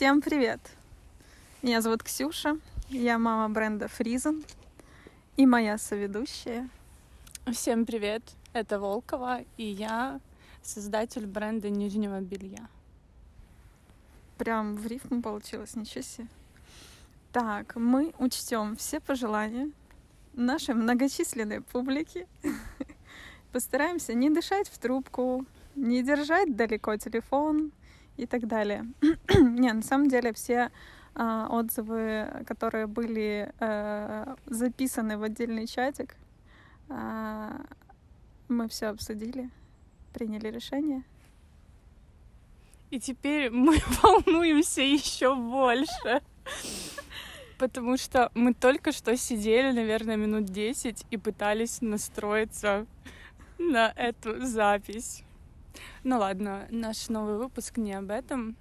Всем привет! Меня зовут Ксюша, я мама бренда Фризен и моя соведущая. Всем привет! Это Волкова, и я создатель бренда нижнего белья. Прям в рифму получилось, ничего себе. Так, мы учтем все пожелания нашей многочисленной публики. Постараемся не дышать в трубку, не держать далеко телефон и так далее. не, на самом деле все э, отзывы, которые были э, записаны в отдельный чатик, э, мы все обсудили, приняли решение. И теперь мы волнуемся еще больше. Потому что мы только что сидели, наверное, минут 10 и пытались настроиться на эту запись. Ну ладно, наш новый выпуск не об этом.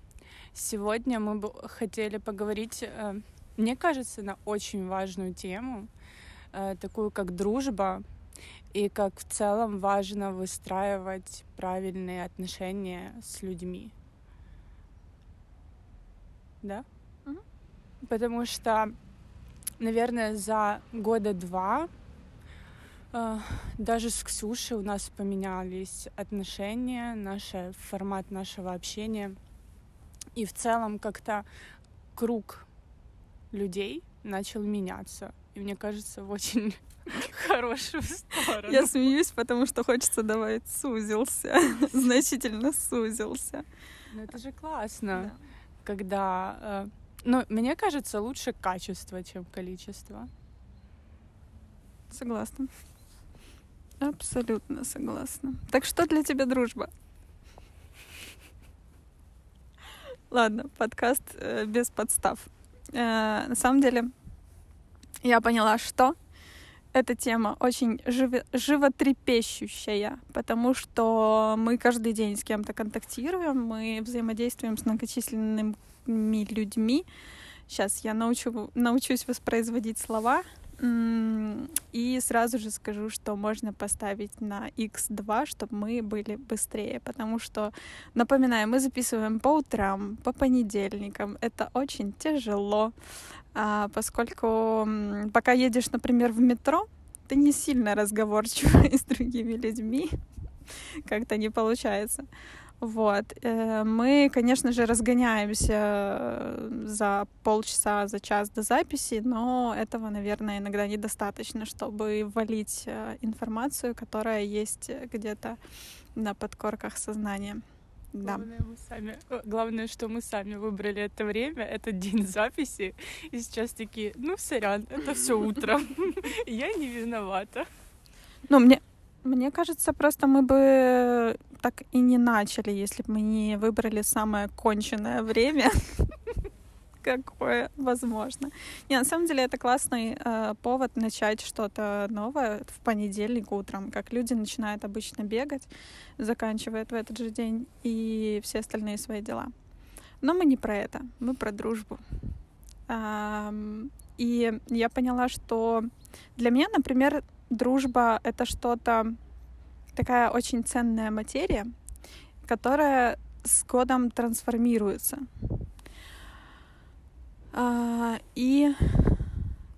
Сегодня мы бы хотели поговорить, э, мне кажется, на очень важную тему, э, такую как дружба, и как в целом важно выстраивать правильные отношения с людьми. Да? Mm-hmm. Потому что, наверное, за года два даже с Ксюшей у нас поменялись отношения, наш формат нашего общения. И в целом как-то круг людей начал меняться. И мне кажется, в очень хорошую сторону. Я смеюсь, потому что хочется добавить сузился. Значительно сузился. Ну это же классно, да. когда... Э, ну, мне кажется, лучше качество, чем количество. Согласна. Абсолютно согласна. Так что для тебя дружба? Ладно, подкаст э, без подстав. Э, на самом деле, я поняла, что эта тема очень жив... животрепещущая, потому что мы каждый день с кем-то контактируем, мы взаимодействуем с многочисленными людьми. Сейчас я научу, научусь воспроизводить слова. И сразу же скажу, что можно поставить на x2, чтобы мы были быстрее, потому что, напоминаю, мы записываем по утрам, по понедельникам. Это очень тяжело, а, поскольку пока едешь, например, в метро, ты не сильно разговорчивый с другими людьми, как-то не получается. Вот. Э, мы, конечно же, разгоняемся э, за полчаса, за час до записи, но этого, наверное, иногда недостаточно, чтобы валить э, информацию, которая есть где-то на подкорках сознания. Да. Главное, мы сами, главное, что мы сами выбрали это время, этот день записи, и сейчас такие, ну, сорян, это все утро, я не виновата. Ну, мне, мне кажется, просто мы бы так и не начали, если бы мы не выбрали самое конченное время, какое возможно. Не, на самом деле это классный э, повод начать что-то новое в понедельник утром, как люди начинают обычно бегать, заканчивают в этот же день и все остальные свои дела. Но мы не про это, мы про дружбу. Эм, и я поняла, что для меня, например, дружба — это что-то такая очень ценная материя, которая с годом трансформируется. А, и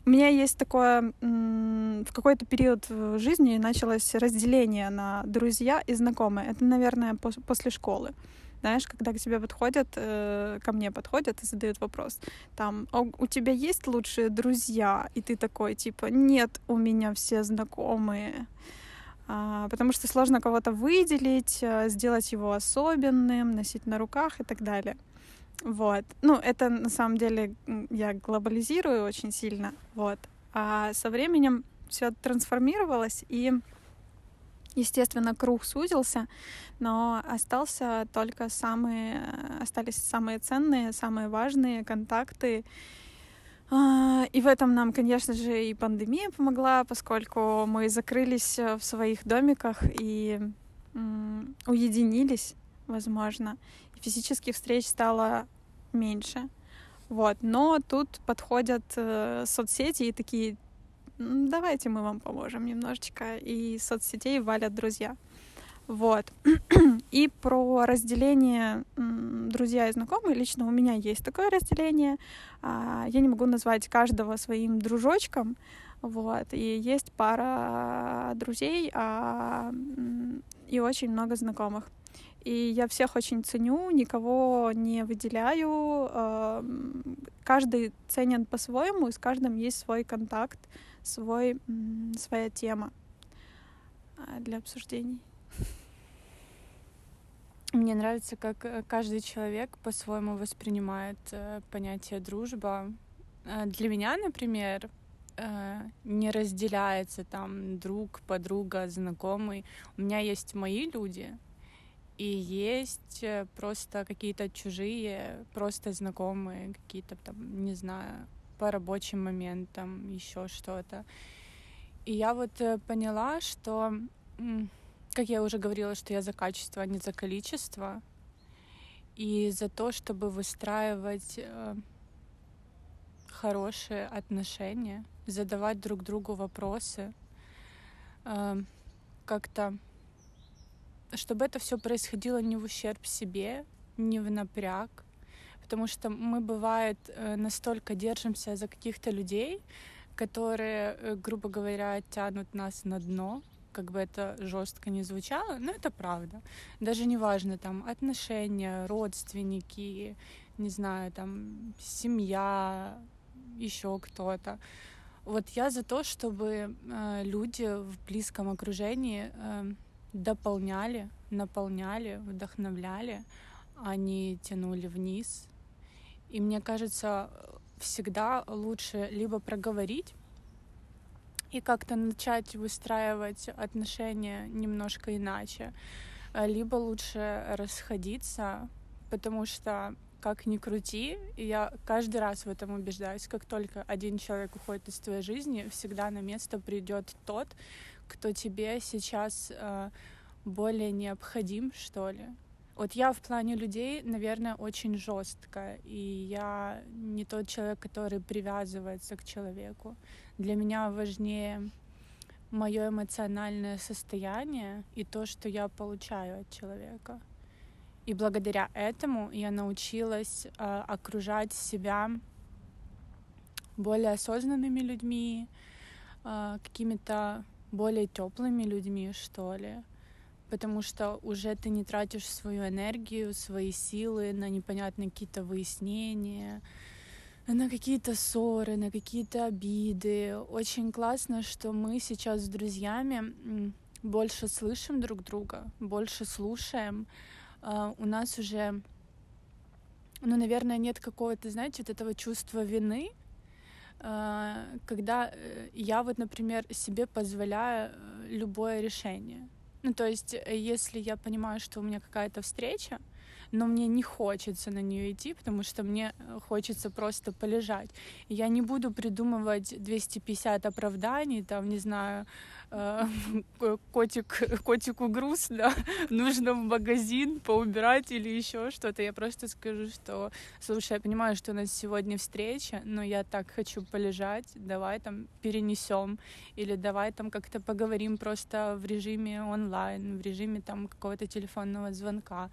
у меня есть такое, в какой-то период в жизни началось разделение на друзья и знакомые. Это, наверное, после школы. Знаешь, когда к тебе подходят, э, ко мне подходят и задают вопрос, там, у тебя есть лучшие друзья? И ты такой, типа, нет, у меня все знакомые. А, потому что сложно кого-то выделить, э, сделать его особенным, носить на руках и так далее. Вот. Ну, это на самом деле я глобализирую очень сильно. Вот. А со временем все трансформировалось, и, естественно, круг сузился, но остался только самые, остались самые ценные, самые важные контакты. А, и в этом нам, конечно же, и пандемия помогла, поскольку мы закрылись в своих домиках и уединились, возможно. И физических встреч стало меньше. Вот. Но тут подходят э, соцсети и такие, давайте мы вам поможем немножечко. И соцсетей валят друзья. Вот. И про разделение друзья и знакомые. Лично у меня есть такое разделение. А, я не могу назвать каждого своим дружочком. Вот. И есть пара друзей а, и очень много знакомых. И я всех очень ценю, никого не выделяю. Каждый ценен по-своему, и с каждым есть свой контакт, свой, своя тема а, для обсуждений. Мне нравится, как э, каждый человек по-своему воспринимает э, понятие дружба. Э, для меня, например, не разделяется там друг, подруга, знакомый. У меня есть мои люди, и есть просто какие-то чужие, просто знакомые, какие-то там, не знаю, по рабочим моментам, еще что-то. И я вот поняла, что как я уже говорила, что я за качество, а не за количество. И за то, чтобы выстраивать э, хорошие отношения, задавать друг другу вопросы, э, как-то, чтобы это все происходило не в ущерб себе, не в напряг, потому что мы бывает э, настолько держимся за каких-то людей, которые, э, грубо говоря, тянут нас на дно, как бы это жестко не звучало, но это правда. Даже неважно, там, отношения, родственники, не знаю, там, семья, еще кто-то. Вот я за то, чтобы э, люди в близком окружении э, дополняли, наполняли, вдохновляли, а не тянули вниз. И мне кажется, всегда лучше либо проговорить и как-то начать выстраивать отношения немножко иначе. Э, либо лучше расходиться, потому что как ни крути, я каждый раз в этом убеждаюсь, как только один человек уходит из твоей жизни, всегда на место придет тот, кто тебе сейчас э, более необходим, что ли. Вот я в плане людей, наверное, очень жесткая, и я не тот человек, который привязывается к человеку. Для меня важнее мое эмоциональное состояние и то, что я получаю от человека. И благодаря этому я научилась э, окружать себя более осознанными людьми, э, какими-то более теплыми людьми, что ли потому что уже ты не тратишь свою энергию, свои силы на непонятные какие-то выяснения, на какие-то ссоры, на какие-то обиды. Очень классно, что мы сейчас с друзьями больше слышим друг друга, больше слушаем. А, у нас уже, ну, наверное, нет какого-то, знаете, вот этого чувства вины, а, когда э, я вот, например, себе позволяю э, любое решение. Ну, то есть, э, если я понимаю, что у меня какая-то встреча, но мне не хочется на нее идти, потому что мне э, хочется просто полежать. Я не буду придумывать 250 оправданий, там, не знаю, э, котик, котику да, нужно в магазин поубирать или еще что-то. Я просто скажу, что, слушай, я понимаю, что у нас сегодня встреча, но я так хочу полежать, давай там перенесем, или давай там как-то поговорим просто в режиме онлайн, в режиме там какого-то телефонного звонка.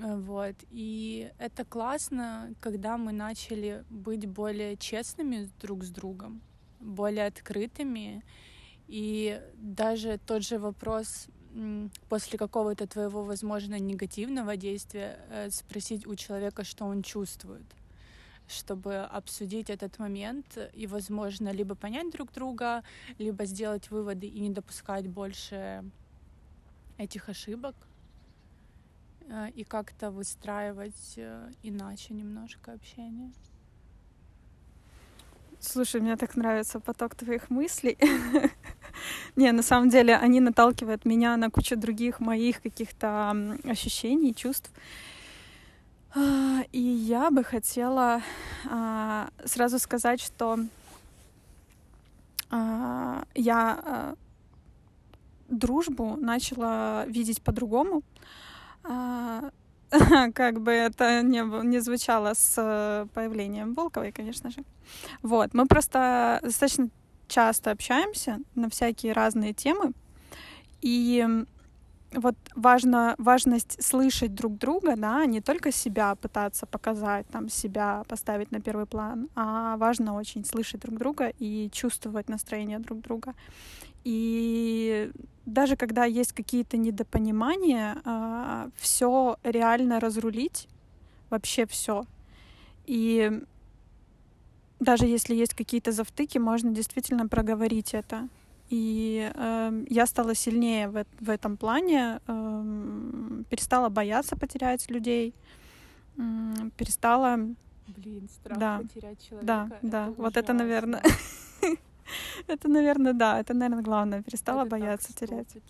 Э, вот. И это классно, когда мы начали быть более честными друг с другом, более открытыми. И даже тот же вопрос после какого-то твоего, возможно, негативного действия э, спросить у человека, что он чувствует чтобы обсудить этот момент и, возможно, либо понять друг друга, либо сделать выводы и не допускать больше этих ошибок. Э, и как-то выстраивать э, иначе немножко общение. Слушай, мне так нравится поток твоих мыслей. Не, на самом деле они наталкивают меня на кучу других моих каких-то ощущений, чувств. А, и я бы хотела а, сразу сказать, что а, я дружбу начала видеть по-другому. как бы это не, не звучало с э, появлением Волковой, конечно же. Вот, мы просто достаточно часто общаемся на всякие разные темы, и вот важно, важность слышать друг друга, да, не только себя пытаться показать, там, себя поставить на первый план, а важно очень слышать друг друга и чувствовать настроение друг друга. И даже когда есть какие-то недопонимания, а, все реально разрулить, вообще все. И даже если есть какие-то завтыки, можно действительно проговорить это. И э, я стала сильнее в, в этом плане, э, перестала бояться потерять людей, э, перестала... Блин, страх да. потерять человека. Да, это да, вот это, наверное, это, наверное, да, это, наверное, главное, перестала Это бояться терять. стопит.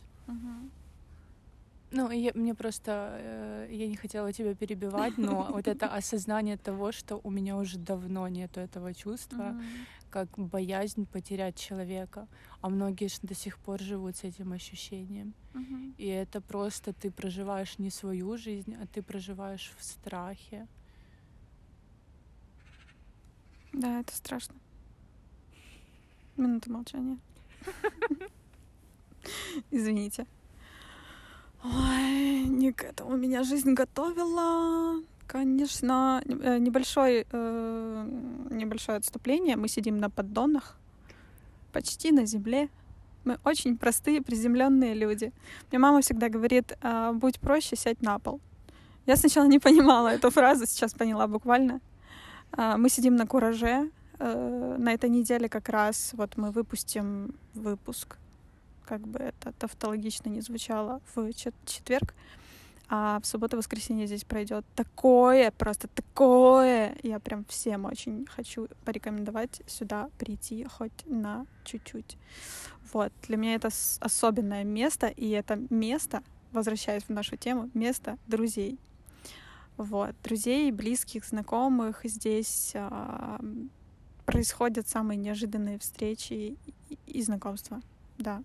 Ну, я, мне просто, э, я не хотела тебя перебивать, но вот это осознание того, что у меня уже давно нету этого чувства, как боязнь потерять человека, а многие ж до сих пор живут с этим ощущением. И это просто ты проживаешь не свою жизнь, а ты проживаешь в страхе. Да, это страшно. Минута молчания. Извините. Ой, не к этому меня жизнь готовила. Конечно, э, небольшой, э, небольшое отступление. Мы сидим на поддонах, почти на земле. Мы очень простые, приземленные люди. Мне мама всегда говорит, «А, будь проще, сядь на пол. Я сначала не понимала эту фразу, сейчас поняла буквально. А, Мы сидим на кураже. Э, На этой неделе как раз вот мы выпустим выпуск, как бы это тавтологично не звучало, в чет- четверг. А в субботу-воскресенье здесь пройдет такое, просто такое. Я прям всем очень хочу порекомендовать сюда прийти хоть на чуть-чуть. Вот. Для меня это особенное место, и это место, возвращаясь в нашу тему, место друзей. Вот. Друзей, близких, знакомых. Здесь происходят самые неожиданные встречи и, знакомства. Да.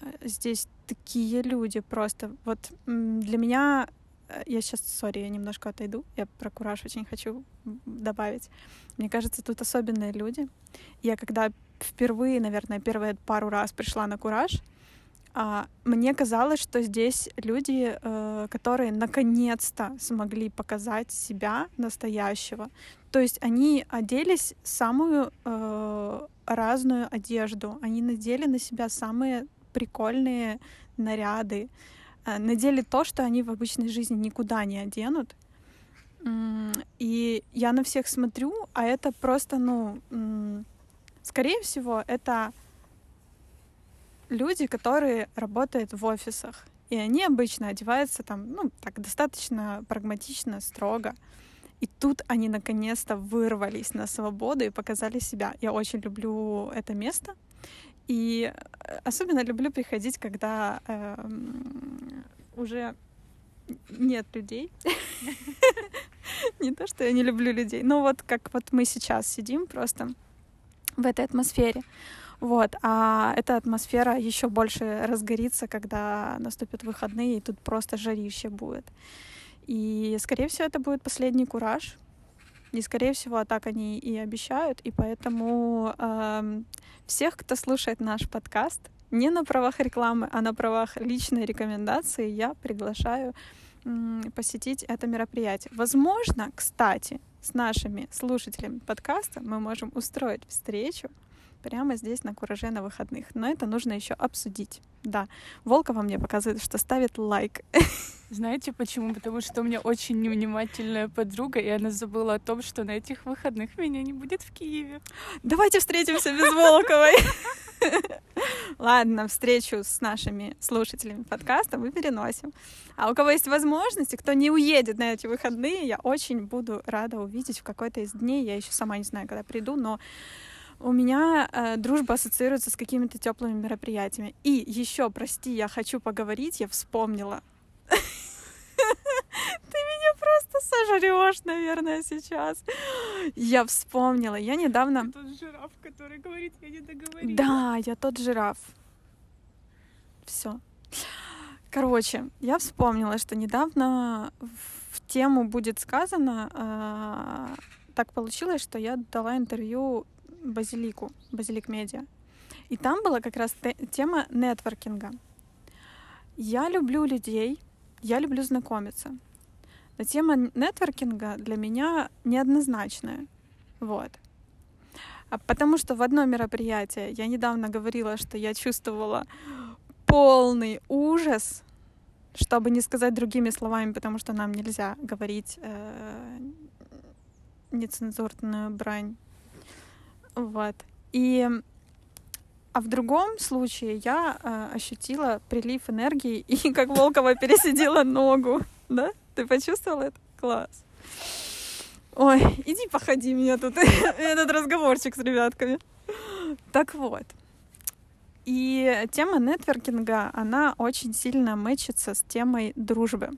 Э, Здесь такие люди просто. Вот для меня... э, Я сейчас, сори, я немножко отойду. Я про кураж очень хочу добавить. Мне кажется, тут особенные люди. Я когда впервые, наверное, первые пару раз пришла на кураж, а, мне казалось, что здесь люди, э, которые наконец-то смогли показать себя настоящего. То есть они оделись самую э, разную одежду, они надели на себя самые прикольные наряды, э, надели то, что они в обычной жизни никуда не оденут. И я на всех смотрю, а это просто, ну, скорее всего, это люди, которые работают в офисах. И они обычно одеваются там, ну, так, достаточно прагматично, строго. И тут они наконец-то вырвались на свободу и показали себя. Я очень люблю это место. И э, особенно люблю приходить, когда эм, уже нет людей. Не то, что я не люблю людей, но вот как вот мы сейчас сидим просто в этой атмосфере. Вот, а эта атмосфера еще больше разгорится, когда наступят выходные, и тут просто жарище будет. И, скорее всего, это будет последний кураж. И, скорее всего, так они и обещают. И поэтому эм, всех, кто слушает наш подкаст, не на правах рекламы, а на правах личной рекомендации, я приглашаю м, посетить это мероприятие. Возможно, кстати, с нашими слушателями подкаста мы можем устроить встречу прямо здесь на кураже на выходных. Но это нужно еще обсудить. Да, Волкова мне показывает, что ставит лайк. Знаете почему? Потому что у меня очень невнимательная подруга, и она забыла о том, что на этих выходных меня не будет в Киеве. Давайте встретимся без Волковой. Ладно, встречу с нашими слушателями подкаста мы переносим. А у кого есть возможность, и кто не уедет на эти выходные, я очень буду рада увидеть в какой-то из дней. Я еще сама не знаю, когда приду, но у меня э, дружба ассоциируется с какими-то теплыми мероприятиями. И еще, прости, я хочу поговорить, я вспомнила. Ты меня просто сожрешь, наверное, сейчас. Я вспомнила. Я недавно... Тот жираф, который говорит, я не договорила. Да, я тот жираф. Все. Короче, я вспомнила, что недавно в тему будет сказано. а, так получилось, что я дала интервью Базилику, Базилик Медиа. И там была как раз те- тема нетворкинга. Я люблю людей, я люблю знакомиться. Но тема нетворкинга для меня неоднозначная. Вот. А потому что в одно мероприятие я недавно говорила, что я чувствовала полный ужас, чтобы не сказать другими словами, потому что нам нельзя говорить э, нецензурную брань. Вот. И а в другом случае я э, ощутила прилив энергии и как Волкова пересидела ногу. Да? Ты почувствовала это? Класс. Ой, иди походи меня тут, этот разговорчик с ребятками. Так вот. И тема нетворкинга, она очень сильно мэчится с темой дружбы.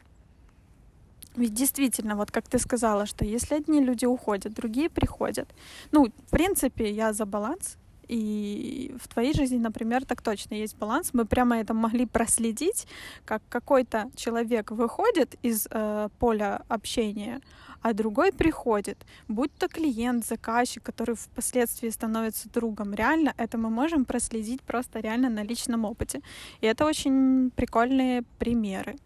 Ведь действительно, вот как ты сказала, что если одни люди уходят, другие приходят. Ну, в принципе, я за баланс. И в твоей жизни, например, так точно есть баланс. Мы прямо это могли проследить, как какой-то человек выходит из э, поля общения, а другой приходит, будь то клиент, заказчик, который впоследствии становится другом. Реально это мы можем проследить просто реально на личном опыте. И это очень прикольные примеры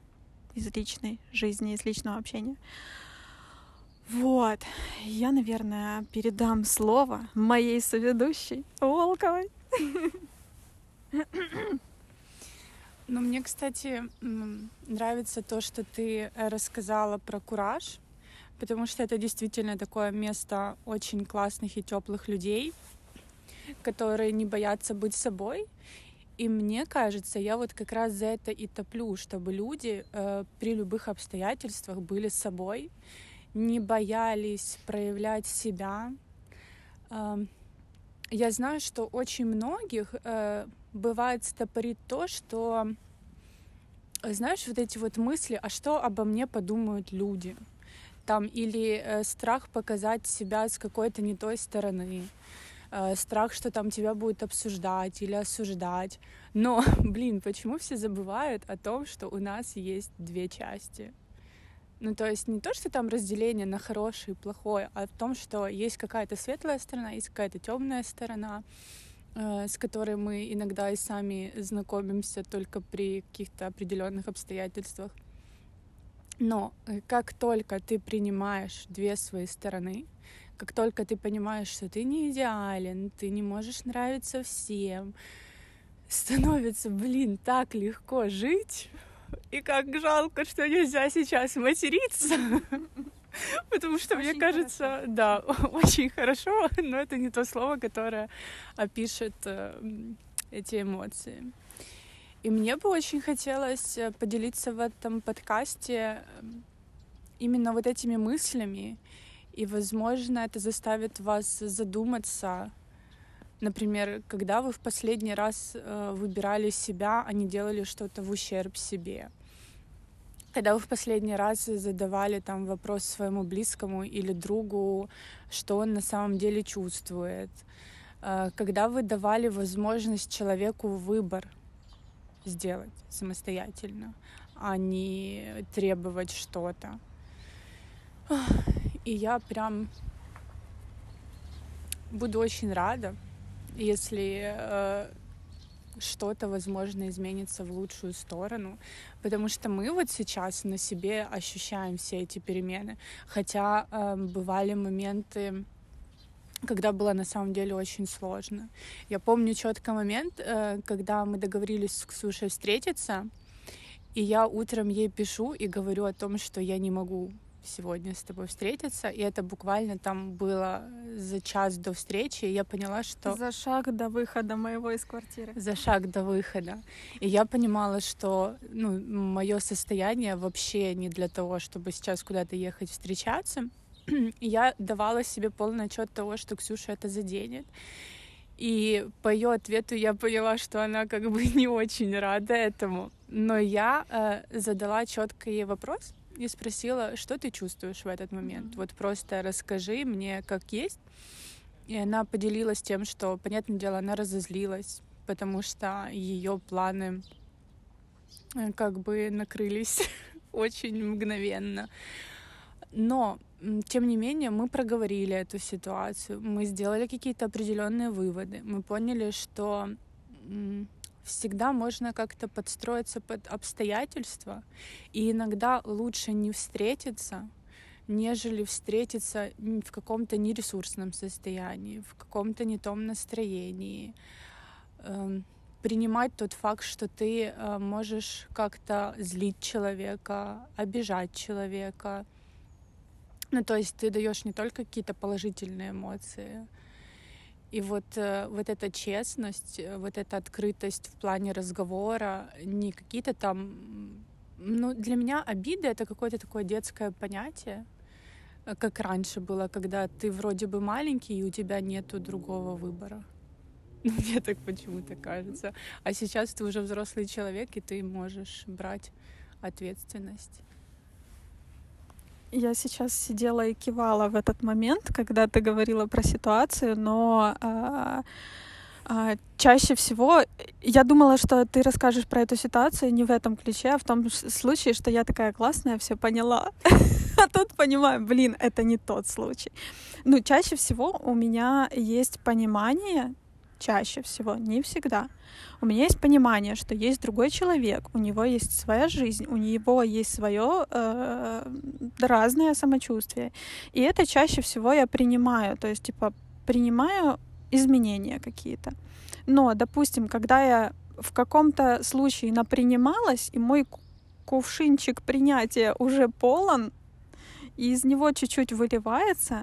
из личной жизни, из личного общения. Вот, я, наверное, передам слово моей соведущей Волковой. Ну, мне, кстати, нравится то, что ты э, рассказала про кураж, потому что это действительно такое место очень классных и теплых людей, которые не боятся быть собой. И мне кажется, я вот как раз за это и топлю, чтобы люди э, при любых обстоятельствах были собой, не боялись проявлять себя. Я знаю, что очень многих э, бывает стопорит то, что, знаешь, вот эти вот мысли, а что обо мне подумают люди? Там, или э, страх показать себя с какой-то не той стороны, э, страх, что там тебя будут обсуждать или осуждать. Но, блин, почему все забывают о том, что у нас есть две части? Ну, то есть не то, что там разделение на хорошее и плохое, а в том, что есть какая-то светлая сторона, есть какая-то темная сторона, э, с которой мы иногда и сами знакомимся только при каких-то определенных обстоятельствах. Но э, как только ты принимаешь две свои стороны, как только ты понимаешь, что ты не идеален, ты не можешь нравиться всем, становится, блин, так легко жить. И как жалко, что нельзя сейчас материться. Потому что, очень мне кажется, хорошо. да, очень хорошо, но это не то слово, которое опишет э, эти эмоции. И мне бы очень хотелось э, поделиться в этом подкасте э, именно вот этими мыслями. И, возможно, это заставит вас задуматься Например, когда вы в последний раз э, выбирали себя, а не делали что-то в ущерб себе. Когда вы в последний раз задавали там вопрос своему близкому или другу, что он на самом деле чувствует. Э, когда вы давали возможность человеку выбор сделать самостоятельно, а не требовать что-то. И я прям буду очень рада, если э, что-то, возможно, изменится в лучшую сторону, потому что мы вот сейчас на себе ощущаем все эти перемены, хотя э, бывали моменты, когда было на самом деле очень сложно. Я помню четко момент, э, когда мы договорились с Ксюшей встретиться, и я утром ей пишу и говорю о том, что я не могу сегодня с тобой встретиться. И это буквально там было за час до встречи, и я поняла, что... За шаг до выхода моего из квартиры. За шаг до выхода. И я понимала, что ну, мое состояние вообще не для того, чтобы сейчас куда-то ехать встречаться. И я давала себе полный отчет того, что Ксюша это заденет. И по ее ответу я поняла, что она как бы не очень рада этому. Но я э, задала четко ей вопрос, и спросила, что ты чувствуешь в этот момент. Вот просто расскажи мне, как есть. И она поделилась тем, что, понятное дело, она разозлилась, потому что ее планы э, как бы накрылись очень мгновенно. Но, тем не менее, мы проговорили эту ситуацию, мы сделали какие-то определенные выводы, мы поняли, что всегда можно как-то подстроиться под обстоятельства, и иногда лучше не встретиться, нежели встретиться в каком-то нересурсном состоянии, в каком-то не том настроении. Эм, принимать тот факт, что ты э, можешь как-то злить человека, обижать человека. Ну, то есть ты даешь не только какие-то положительные эмоции, и вот, э, вот эта честность, э, вот эта открытость в плане разговора, не какие-то там... Ну, для меня обида — это какое-то такое детское понятие, э, как раньше было, когда ты вроде бы маленький, и у тебя нету другого выбора. Мне так почему-то кажется. А сейчас ты уже взрослый человек, и ты можешь брать ответственность. Я сейчас сидела и кивала в этот момент, когда ты говорила про ситуацию, но а, а, чаще всего я думала, что ты расскажешь про эту ситуацию не в этом ключе, а в том случае, что я такая классная, все поняла. А тут понимаю, блин, это не тот случай. Ну, чаще всего у меня есть понимание, чаще всего, не всегда. У меня есть понимание, что есть другой человек, у него есть своя жизнь, у него есть свое э, разное самочувствие. И это чаще всего я принимаю, то есть, типа, принимаю изменения какие-то. Но, допустим, когда я в каком-то случае напринималась, и мой кувшинчик принятия уже полон, и из него чуть-чуть выливается,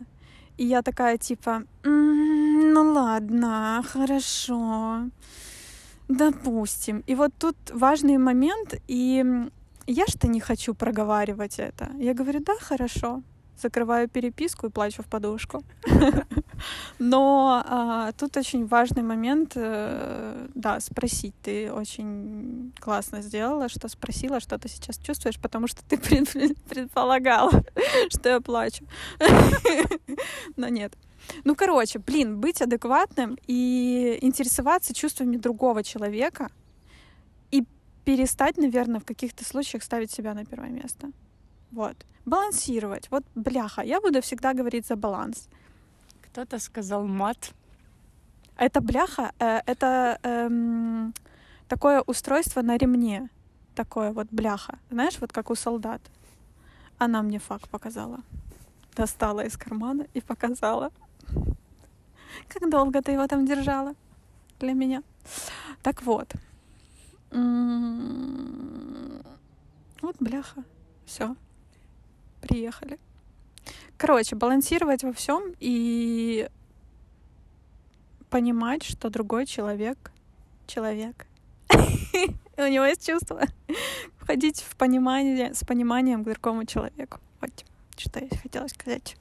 и я такая типа, ну ладно, хорошо, допустим. И вот тут важный момент, и я что не хочу проговаривать это. Я говорю, да, хорошо, закрываю переписку и плачу в подушку. Но а, тут очень важный момент, э, да, спросить. Ты очень классно сделала, что спросила, что ты сейчас чувствуешь, потому что ты предполагала, что я плачу. Но нет. Ну, короче, блин, быть адекватным и интересоваться чувствами другого человека и перестать, наверное, в каких-то случаях ставить себя на первое место. Вот. Балансировать. Вот, бляха, я буду всегда говорить за баланс. Кто-то сказал мат. Это бляха, э, это э, такое устройство на ремне. Такое вот бляха. Знаешь, вот как у солдат. Она мне факт показала. Достала из кармана и показала. Как долго ты его там держала для меня? Так вот. Вот бляха. Все приехали. Короче, балансировать во всем и понимать, что другой человек человек. У него есть чувство. Входить в понимание, с пониманием к другому человеку. Вот что я хотела сказать.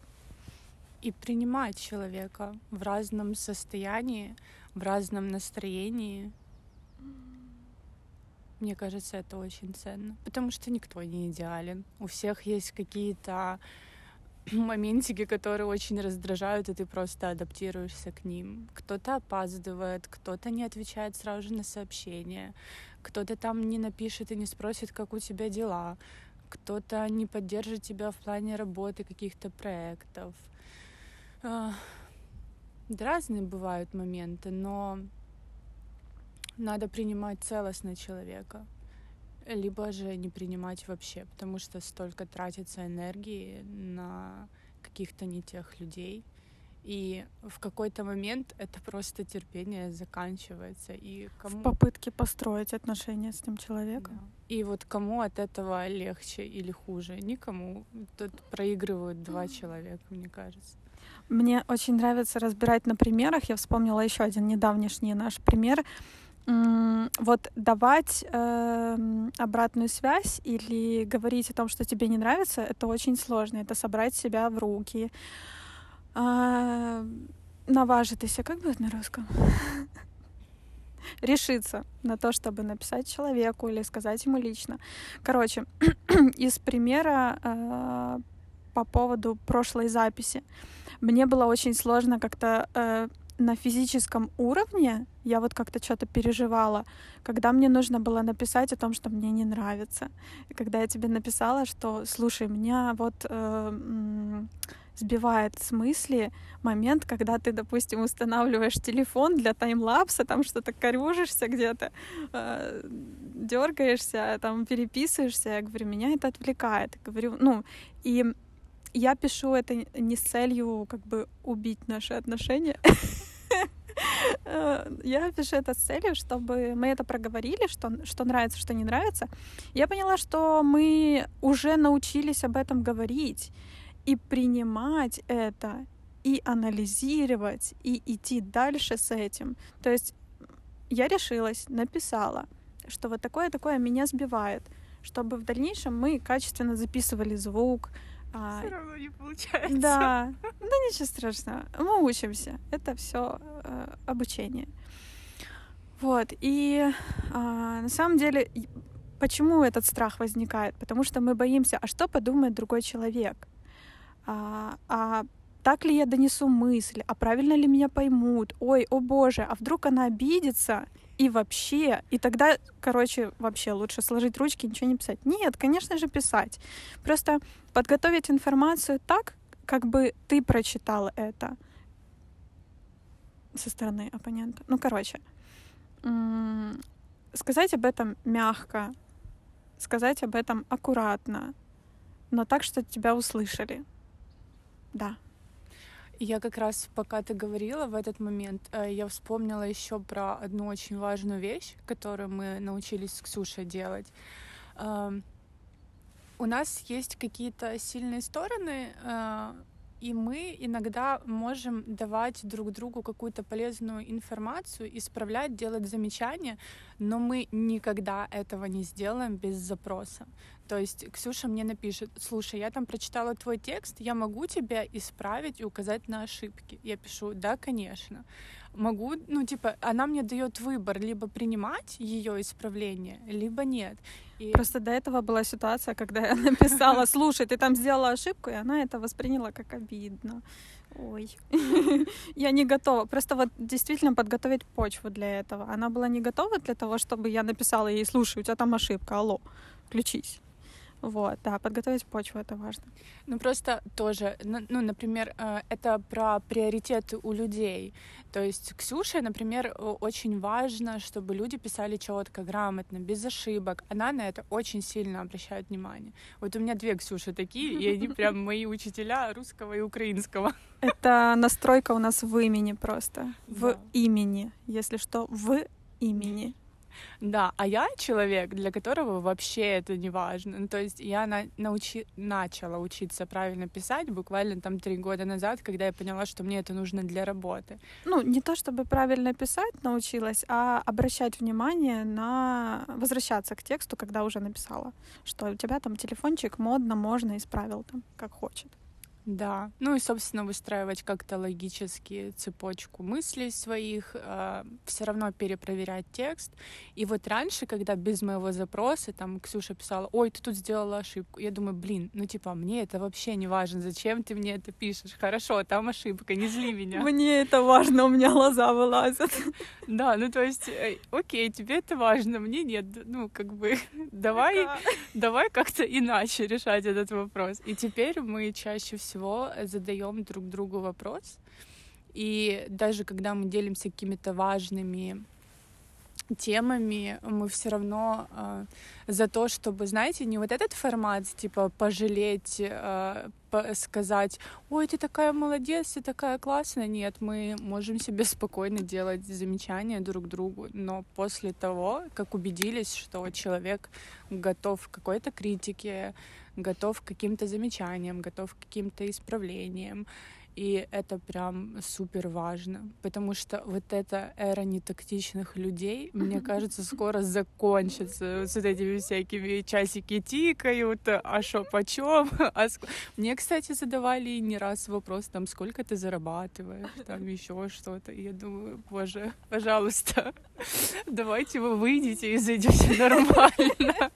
И принимать человека в разном состоянии, в разном настроении, мне кажется, это очень ценно, потому что никто не идеален. У всех есть какие-то моментики, которые очень раздражают, и ты просто адаптируешься к ним. Кто-то опаздывает, кто-то не отвечает сразу же на сообщения, кто-то там не напишет и не спросит, как у тебя дела, кто-то не поддержит тебя в плане работы каких-то проектов. Да, разные бывают моменты, но надо принимать целостно человека, либо же не принимать вообще, потому что столько тратится энергии на каких-то не тех людей, и в какой-то момент это просто терпение заканчивается. И кому... В попытке построить отношения с тем человеком. Да. И вот кому от этого легче или хуже? Никому. Тут проигрывают два человека, мне кажется. Мне очень нравится разбирать на примерах. Я вспомнила еще один недавнешний наш пример вот давать э, обратную связь или говорить о том, что тебе не нравится, это очень сложно. Это собрать себя в руки. Э, наважитися, как будет на русском? решиться на то, чтобы написать человеку или сказать ему лично. Короче, из примера э, по поводу прошлой записи. Мне было очень сложно как-то э, на физическом уровне я вот как-то что-то переживала, когда мне нужно было написать о том, что мне не нравится. И когда я тебе написала, что, слушай, меня вот э, сбивает с мысли момент, когда ты, допустим, устанавливаешь телефон для таймлапса, там что-то корюжишься где-то, э, дергаешься, там переписываешься. Я говорю, меня это отвлекает. Я говорю, ну, и я пишу это не с целью как бы убить наши отношения. Э, я пишу это с целью, чтобы мы это проговорили, что, что нравится, что не нравится. Я поняла, что мы уже научились об этом говорить и принимать это, и анализировать, и идти дальше с этим. То есть я решилась, написала, что вот такое-такое меня сбивает, чтобы в дальнейшем мы качественно записывали звук, а, все равно не получается. Да, да ничего страшного. Мы учимся. Это все э, обучение. Вот. И э, на самом деле, почему этот страх возникает? Потому что мы боимся, а что подумает другой человек? А, а так ли я донесу мысль? А правильно ли меня поймут? Ой, о боже, а вдруг она обидится? И вообще, и тогда, короче, вообще лучше сложить ручки, ничего не писать. Нет, конечно же, писать. Просто подготовить информацию так, как бы ты прочитал это со стороны оппонента. Ну, короче, сказать об этом мягко, сказать об этом аккуратно, но так, что тебя услышали. Да. Я как раз, пока ты говорила в этот момент, э, я вспомнила еще про одну очень важную вещь, которую мы научились с Ксюшей делать. Эм, у нас есть какие-то сильные стороны, э, и мы иногда можем давать друг другу какую-то полезную информацию, исправлять, делать замечания, но мы никогда этого не сделаем без запроса. То есть Ксюша мне напишет, слушай, я там прочитала твой текст, я могу тебя исправить и указать на ошибки. Я пишу, да, конечно. Могу, ну, типа, она мне дает выбор либо принимать ее исправление, либо нет. И... Просто до этого была ситуация, когда я написала, слушай, ты там сделала ошибку, и она это восприняла как обидно. Ой, я не готова. Просто вот действительно подготовить почву для этого. Она была не готова для того, чтобы я написала ей, слушай, у тебя там ошибка, алло, включись. Вот, да, подготовить почву это важно. Ну просто тоже, ну, например, э, это про приоритеты у людей. То есть Ксюше, например, очень важно, чтобы люди писали четко, грамотно, без ошибок. Она на это очень сильно обращает внимание. Вот у меня две Ксюши такие, и они прям мои учителя русского и украинского. Это настройка у нас в имени просто. В имени, если что, в имени. Да, а я человек, для которого вообще это не важно. Ну, то есть я на, научи, начала учиться правильно писать буквально там три года назад, когда я поняла, что мне это нужно для работы. Ну, не то чтобы правильно писать научилась, а обращать внимание на возвращаться к тексту, когда уже написала, что у тебя там телефончик модно, можно, исправил там, как хочет. Да, ну и, собственно, выстраивать как-то логически цепочку мыслей своих, э, все равно перепроверять текст. И вот раньше, когда без моего запроса, там, Ксюша писала, ой, ты тут сделала ошибку, я думаю, блин, ну типа, мне это вообще не важно, зачем ты мне это пишешь? Хорошо, там ошибка, не зли меня. Мне это важно, у меня глаза вылазят. Да, ну то есть, э, окей, тебе это важно, мне нет, ну как бы, давай, давай как-то иначе решать этот вопрос. И теперь мы чаще всего всего задаем друг другу вопрос. И даже когда мы делимся какими-то важными темами, мы все равно э, за то, чтобы, знаете, не вот этот формат, типа пожалеть, э, сказать, ой, ты такая молодец, ты такая классная. Нет, мы можем себе спокойно делать замечания друг другу, но после того, как убедились, что человек готов к какой-то критике, готов к каким-то замечаниям, готов к каким-то исправлениям. И это прям супер важно, потому что вот эта эра нетактичных людей, мне кажется, скоро закончится с этими всякими часики тикают, а шо почем. А ск... Мне, кстати, задавали не раз вопрос, там, сколько ты зарабатываешь, там еще что-то. И я думаю, боже, пожалуйста, давайте вы выйдете и зайдете нормально.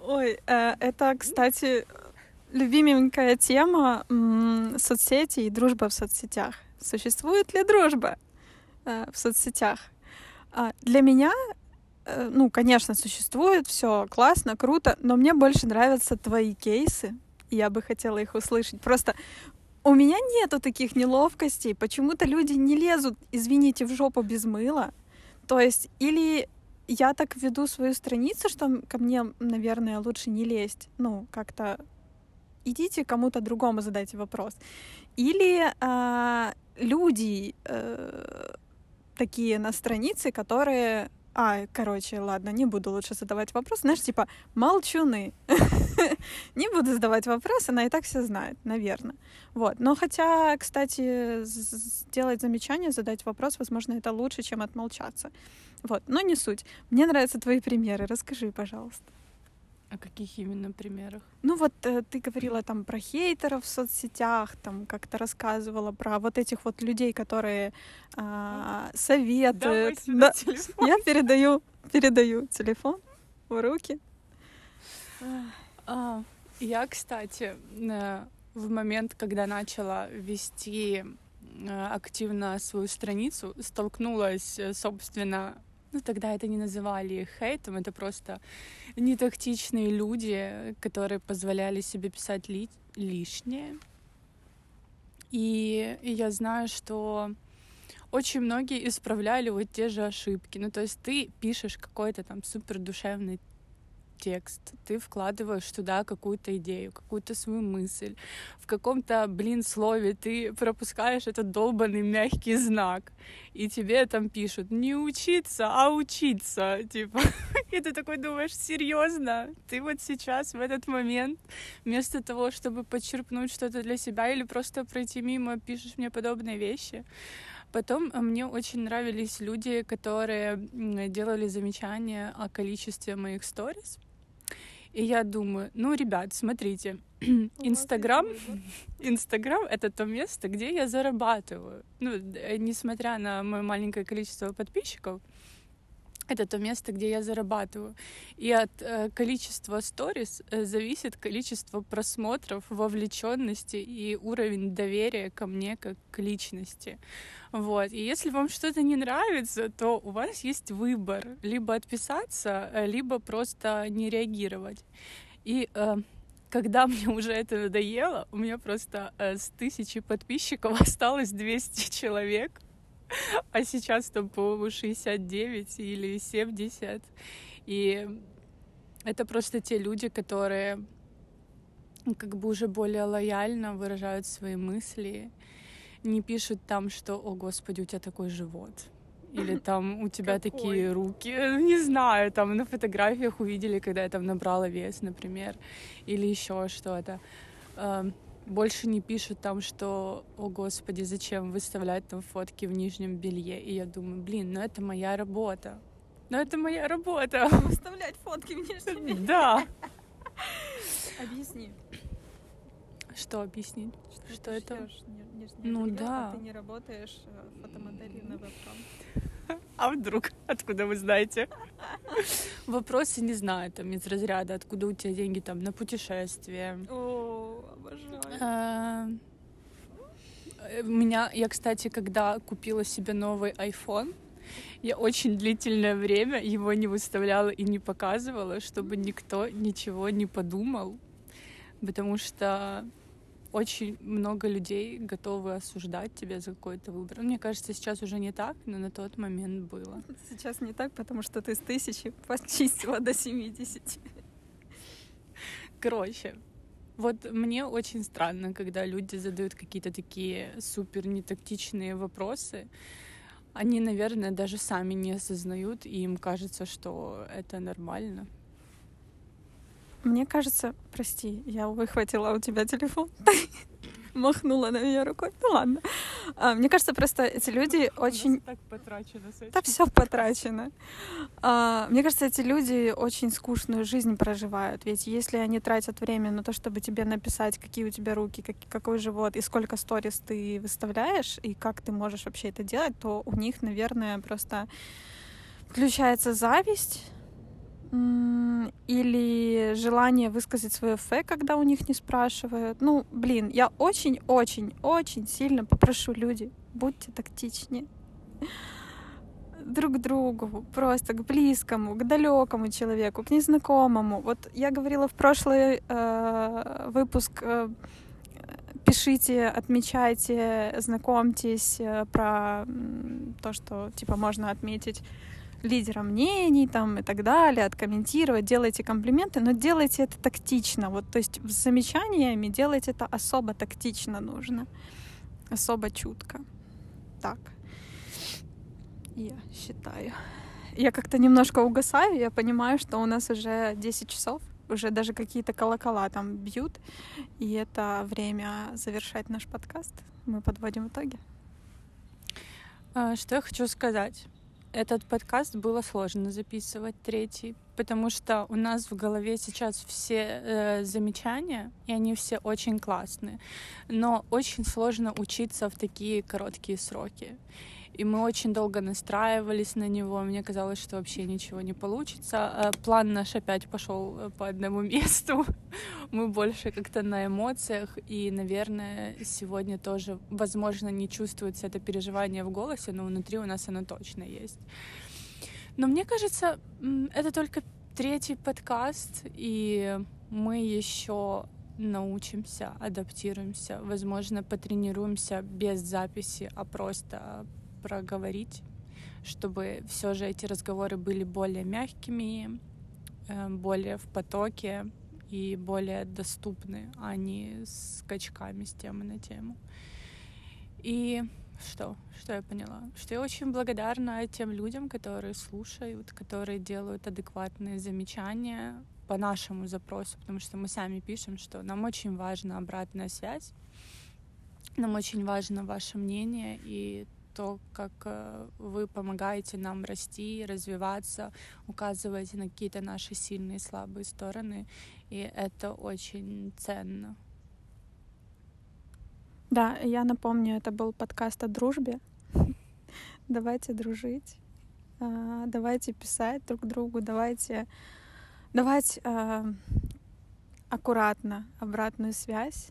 Ой, э, это, кстати, любименькая тема соцсети и дружба в соцсетях. Существует ли дружба э, в соцсетях? А, для меня, э, ну, конечно, существует, все классно, круто, но мне больше нравятся твои кейсы я бы хотела их услышать. Просто у меня нету таких неловкостей. Почему-то люди не лезут, извините, в жопу без мыла. То есть, или я так веду свою страницу, что ко мне, наверное, лучше не лезть. Ну, как-то идите кому-то другому задайте вопрос. Или э, люди э, такие на странице, которые а, короче, ладно, не буду лучше задавать вопрос. Знаешь, типа, молчуны. не буду задавать вопрос, она и так все знает, наверное. Вот. Но хотя, кстати, сделать замечание, задать вопрос, возможно, это лучше, чем отмолчаться. Вот. Но не суть. Мне нравятся твои примеры. Расскажи, пожалуйста. О каких именно примерах? Ну вот э, ты говорила там про хейтеров в соцсетях, там как-то рассказывала про вот этих вот людей, которые э, советуют. да, я передаю, передаю телефон в руки. А, я, кстати, э, в момент, когда начала вести э, активно свою страницу, столкнулась, э, собственно, ну, тогда это не называли хейтом, это просто нетактичные люди, которые позволяли себе писать ли лишнее. И, и я знаю, что очень многие исправляли вот те же ошибки. Ну, то есть ты пишешь какой-то там супер душевный текст, ты вкладываешь туда какую-то идею, какую-то свою мысль. В каком-то, блин, слове ты пропускаешь этот долбанный мягкий знак, и тебе там пишут не учиться, а учиться, типа. И ты такой думаешь, серьезно? Ты вот сейчас, в этот момент, вместо того, чтобы подчерпнуть что-то для себя или просто пройти мимо, пишешь мне подобные вещи. Потом э, мне очень нравились люди, которые делали замечания о количестве моих сториз. И я думаю, ну, ребят, смотрите, Инстаграм, Инстаграм — это то место, где я зарабатываю. Ну, э, несмотря на мое маленькое количество подписчиков, это то место, где я зарабатываю. И от э, количества сторис э, зависит количество просмотров, вовлеченности и уровень доверия ко мне как к личности. Вот. И если вам что-то не нравится, то у вас есть выбор либо отписаться, э, либо просто не реагировать. И э, когда мне уже это надоело, у меня просто э, с тысячи подписчиков осталось 200 человек а сейчас там, по-моему, 69 или 70. И это просто те люди, которые как бы уже более лояльно выражают свои мысли, не пишут там, что «О, Господи, у тебя такой живот», или там у тебя Какой? такие руки, не знаю, там на фотографиях увидели, когда я там набрала вес, например, или еще что-то больше не пишут там, что, о господи, зачем выставлять там фотки в нижнем белье. И я думаю, блин, ну это моя работа. Ну это моя работа. Выставлять фотки в нижнем белье. Да. Объясни. Что объяснить? Что, что это? ну белье, да. А ты не работаешь э, фотомоделью на вебкам. А вдруг? Откуда вы знаете? Вопросы не знаю, там из разряда, откуда у тебя деньги там на путешествие. О, обожаю. А, э, меня, я, кстати, когда купила себе новый iPhone, я очень длительное время его не выставляла и не показывала, чтобы никто ничего не подумал, потому что очень много людей готовы осуждать тебя за какой-то выбор. Мне кажется, сейчас уже не так, но на тот момент было. Сейчас не так, потому что ты с тысячи почистила до 70. Короче, вот мне очень странно, когда люди задают какие-то такие супер нетактичные вопросы. Они, наверное, даже сами не осознают, и им кажется, что это нормально. Мне кажется, прости, я выхватила у тебя телефон, махнула на меня рукой. Ну ладно. А, мне кажется, просто эти люди очень... так потрачено с этим. Да все потрачено. А, мне кажется, эти люди очень скучную жизнь проживают. Ведь если они тратят время на то, чтобы тебе написать, какие у тебя руки, как, какой живот и сколько сторис ты выставляешь, и как ты можешь вообще это делать, то у них, наверное, просто включается зависть или желание высказать свое фэ, когда у них не спрашивают. Ну, блин, я очень-очень-очень сильно попрошу люди, будьте тактичнее. друг к другу, просто к близкому, к далекому человеку, к незнакомому. Вот я говорила в прошлый э, выпуск, э, пишите, отмечайте, знакомьтесь э, про то, что типа можно отметить лидера мнений там и так далее, откомментировать, делайте комплименты, но делайте это тактично. Вот, то есть с замечаниями делайте это особо тактично нужно, особо чутко. Так, я считаю. Я как-то немножко угасаю, я понимаю, что у нас уже 10 часов, уже даже какие-то колокола там бьют, и это время завершать наш подкаст. Мы подводим итоги. А, что я хочу сказать? Этот подкаст было сложно записывать, третий, потому что у нас в голове сейчас все э, замечания, и они все очень классные, но очень сложно учиться в такие короткие сроки. И мы очень долго настраивались на него. Мне казалось, что вообще ничего не получится. Э, план наш опять пошел э, по одному месту. Мы больше как-то на эмоциях. И, наверное, сегодня тоже, возможно, не чувствуется это переживание в голосе, но внутри у нас оно точно есть. Но мне кажется, это только третий подкаст, и мы еще научимся, адаптируемся, возможно, потренируемся без записи, а просто проговорить, чтобы все же эти разговоры были более мягкими, э, более в потоке и более доступны, а не скачками с темы на тему. И что? Что я поняла? Что я очень благодарна тем людям, которые слушают, которые делают адекватные замечания по нашему запросу, потому что мы сами пишем, что нам очень важна обратная связь, нам очень важно ваше мнение и то, как э, вы помогаете нам расти, развиваться, указываете на какие-то наши сильные и слабые стороны, и это очень ценно. Да, я напомню, это был подкаст о дружбе. Давайте дружить, а, давайте писать друг другу, давайте давать а, аккуратно обратную связь.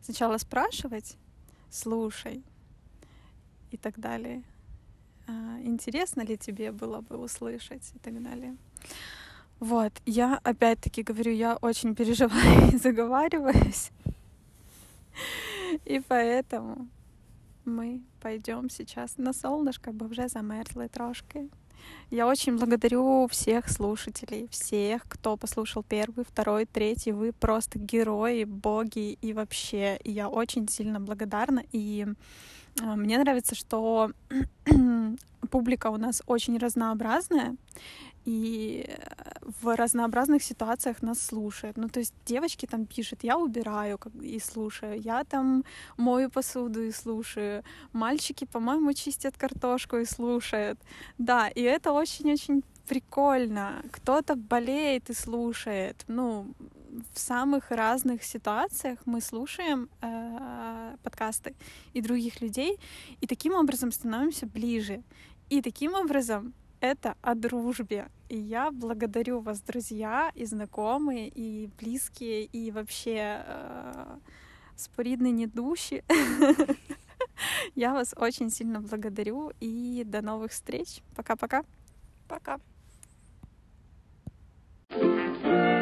Сначала спрашивать, слушай, и так далее. А, интересно ли тебе было бы услышать и так далее. Вот, я опять-таки говорю, я очень переживаю и заговариваюсь. И поэтому мы пойдем сейчас на солнышко, бо вже замерзли трошки. Я очень благодарю всех слушателей, всех, кто послушал первый, второй, третий. Вы просто герои, боги и вообще. Я очень сильно благодарна. И мне нравится, что публика у нас очень разнообразная, и в разнообразных ситуациях нас слушают. Ну, то есть девочки там пишут, я убираю и слушаю, я там мою посуду и слушаю, мальчики, по-моему, чистят картошку и слушают. Да, и это очень-очень прикольно. Кто-то болеет и слушает. Ну, в самых разных ситуациях мы слушаем э, подкасты и других людей, и таким образом становимся ближе. И таким образом это о дружбе. И я благодарю вас, друзья, и знакомые, и близкие, и вообще э, споридные недущи. Я вас очень сильно благодарю и до новых встреч. Пока-пока. Пока. -пока. Пока.